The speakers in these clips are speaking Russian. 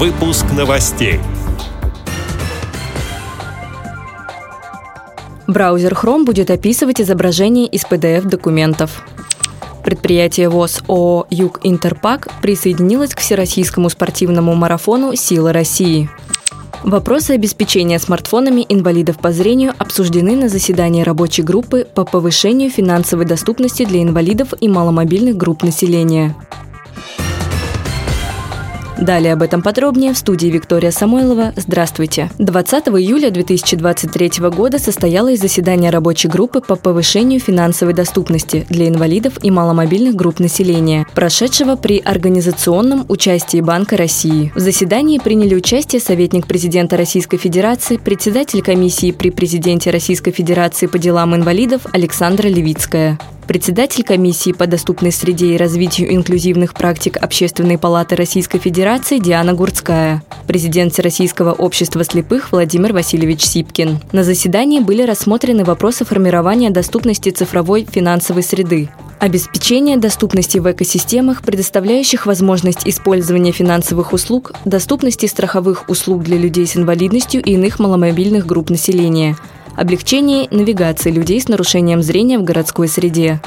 Выпуск новостей. Браузер Chrome будет описывать изображение из PDF-документов. Предприятие ВОЗ ООО «Юг Интерпак» присоединилось к всероссийскому спортивному марафону «Сила России». Вопросы обеспечения смартфонами инвалидов по зрению обсуждены на заседании рабочей группы по повышению финансовой доступности для инвалидов и маломобильных групп населения. Далее об этом подробнее в студии Виктория Самойлова. Здравствуйте. 20 июля 2023 года состоялось заседание рабочей группы по повышению финансовой доступности для инвалидов и маломобильных групп населения, прошедшего при организационном участии Банка России. В заседании приняли участие советник президента Российской Федерации, председатель комиссии при президенте Российской Федерации по делам инвалидов Александра Левицкая председатель комиссии по доступной среде и развитию инклюзивных практик Общественной палаты Российской Федерации Диана Гурцкая, президент Российского общества слепых Владимир Васильевич Сипкин. На заседании были рассмотрены вопросы формирования доступности цифровой финансовой среды, Обеспечение доступности в экосистемах, предоставляющих возможность использования финансовых услуг, доступности страховых услуг для людей с инвалидностью и иных маломобильных групп населения – облегчение навигации людей с нарушением зрения в городской среде.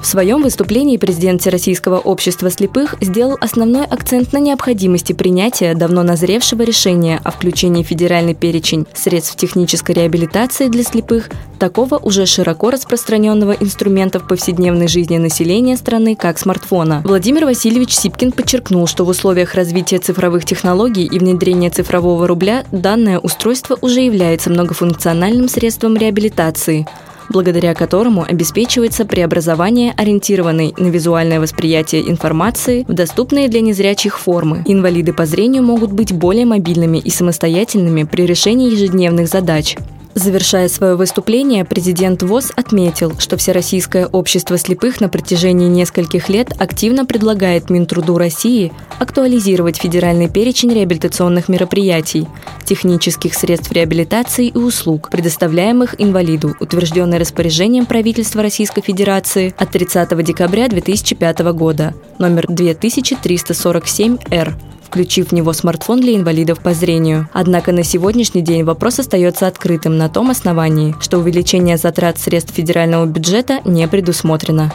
В своем выступлении президент Российского общества слепых сделал основной акцент на необходимости принятия давно назревшего решения о включении в федеральный перечень средств технической реабилитации для слепых такого уже широко распространенного инструмента в повседневной жизни населения страны, как смартфона. Владимир Васильевич Сипкин подчеркнул, что в условиях развития цифровых технологий и внедрения цифрового рубля данное устройство уже является многофункциональным средством реабилитации – благодаря которому обеспечивается преобразование ориентированной на визуальное восприятие информации в доступные для незрячих формы. Инвалиды по зрению могут быть более мобильными и самостоятельными при решении ежедневных задач. Завершая свое выступление, президент ВОЗ отметил, что Всероссийское общество слепых на протяжении нескольких лет активно предлагает Минтруду России актуализировать федеральный перечень реабилитационных мероприятий, технических средств реабилитации и услуг, предоставляемых инвалиду, утвержденный распоряжением правительства Российской Федерации от 30 декабря 2005 года, номер 2347-Р включив в него смартфон для инвалидов по зрению. Однако на сегодняшний день вопрос остается открытым на том основании, что увеличение затрат средств федерального бюджета не предусмотрено.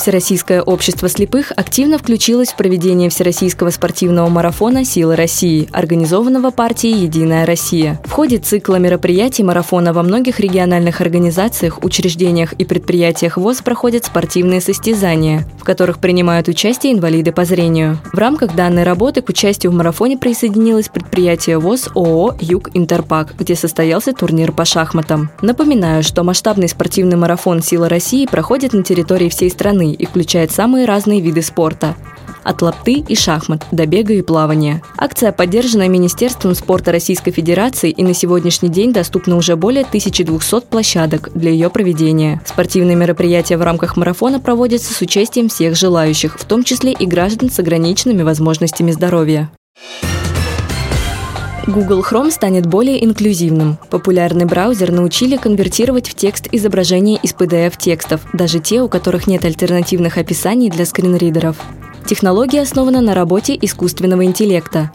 Всероссийское общество слепых активно включилось в проведение Всероссийского спортивного марафона «Силы России», организованного партией «Единая Россия». В ходе цикла мероприятий марафона во многих региональных организациях, учреждениях и предприятиях ВОЗ проходят спортивные состязания, в которых принимают участие инвалиды по зрению. В рамках данной работы к участию в марафоне присоединилось предприятие ВОЗ ООО «Юг Интерпак», где состоялся турнир по шахматам. Напоминаю, что масштабный спортивный марафон «Сила России» проходит на территории всей страны и включает самые разные виды спорта от лапты и шахмат до бега и плавания. Акция поддержана Министерством спорта Российской Федерации и на сегодняшний день доступна уже более 1200 площадок для ее проведения. Спортивные мероприятия в рамках марафона проводятся с участием всех желающих, в том числе и граждан с ограниченными возможностями здоровья. Google Chrome станет более инклюзивным. Популярный браузер научили конвертировать в текст изображения из PDF-текстов, даже те, у которых нет альтернативных описаний для скринридеров. Технология основана на работе искусственного интеллекта.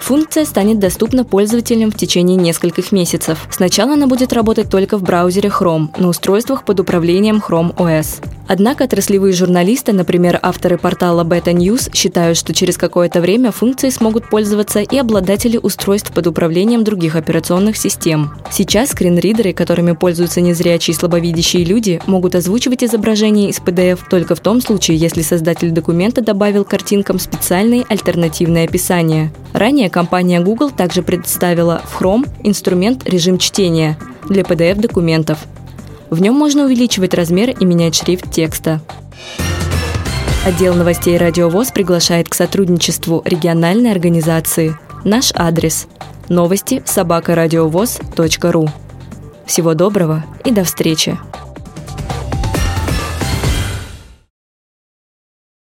Функция станет доступна пользователям в течение нескольких месяцев. Сначала она будет работать только в браузере Chrome на устройствах под управлением Chrome OS. Однако отраслевые журналисты, например, авторы портала Beta News, считают, что через какое-то время функцией смогут пользоваться и обладатели устройств под управлением других операционных систем. Сейчас скринридеры, которыми пользуются незрячие и слабовидящие люди, могут озвучивать изображение из PDF только в том случае, если создатель документа добавил картинкам специальные альтернативные описания. Ранее компания Google также представила в Chrome инструмент «Режим чтения» для PDF-документов – в нем можно увеличивать размер и менять шрифт текста. Отдел новостей «Радиовоз» приглашает к сотрудничеству региональной организации. Наш адрес – новости собакарадиовоз.ру. Всего доброго и до встречи!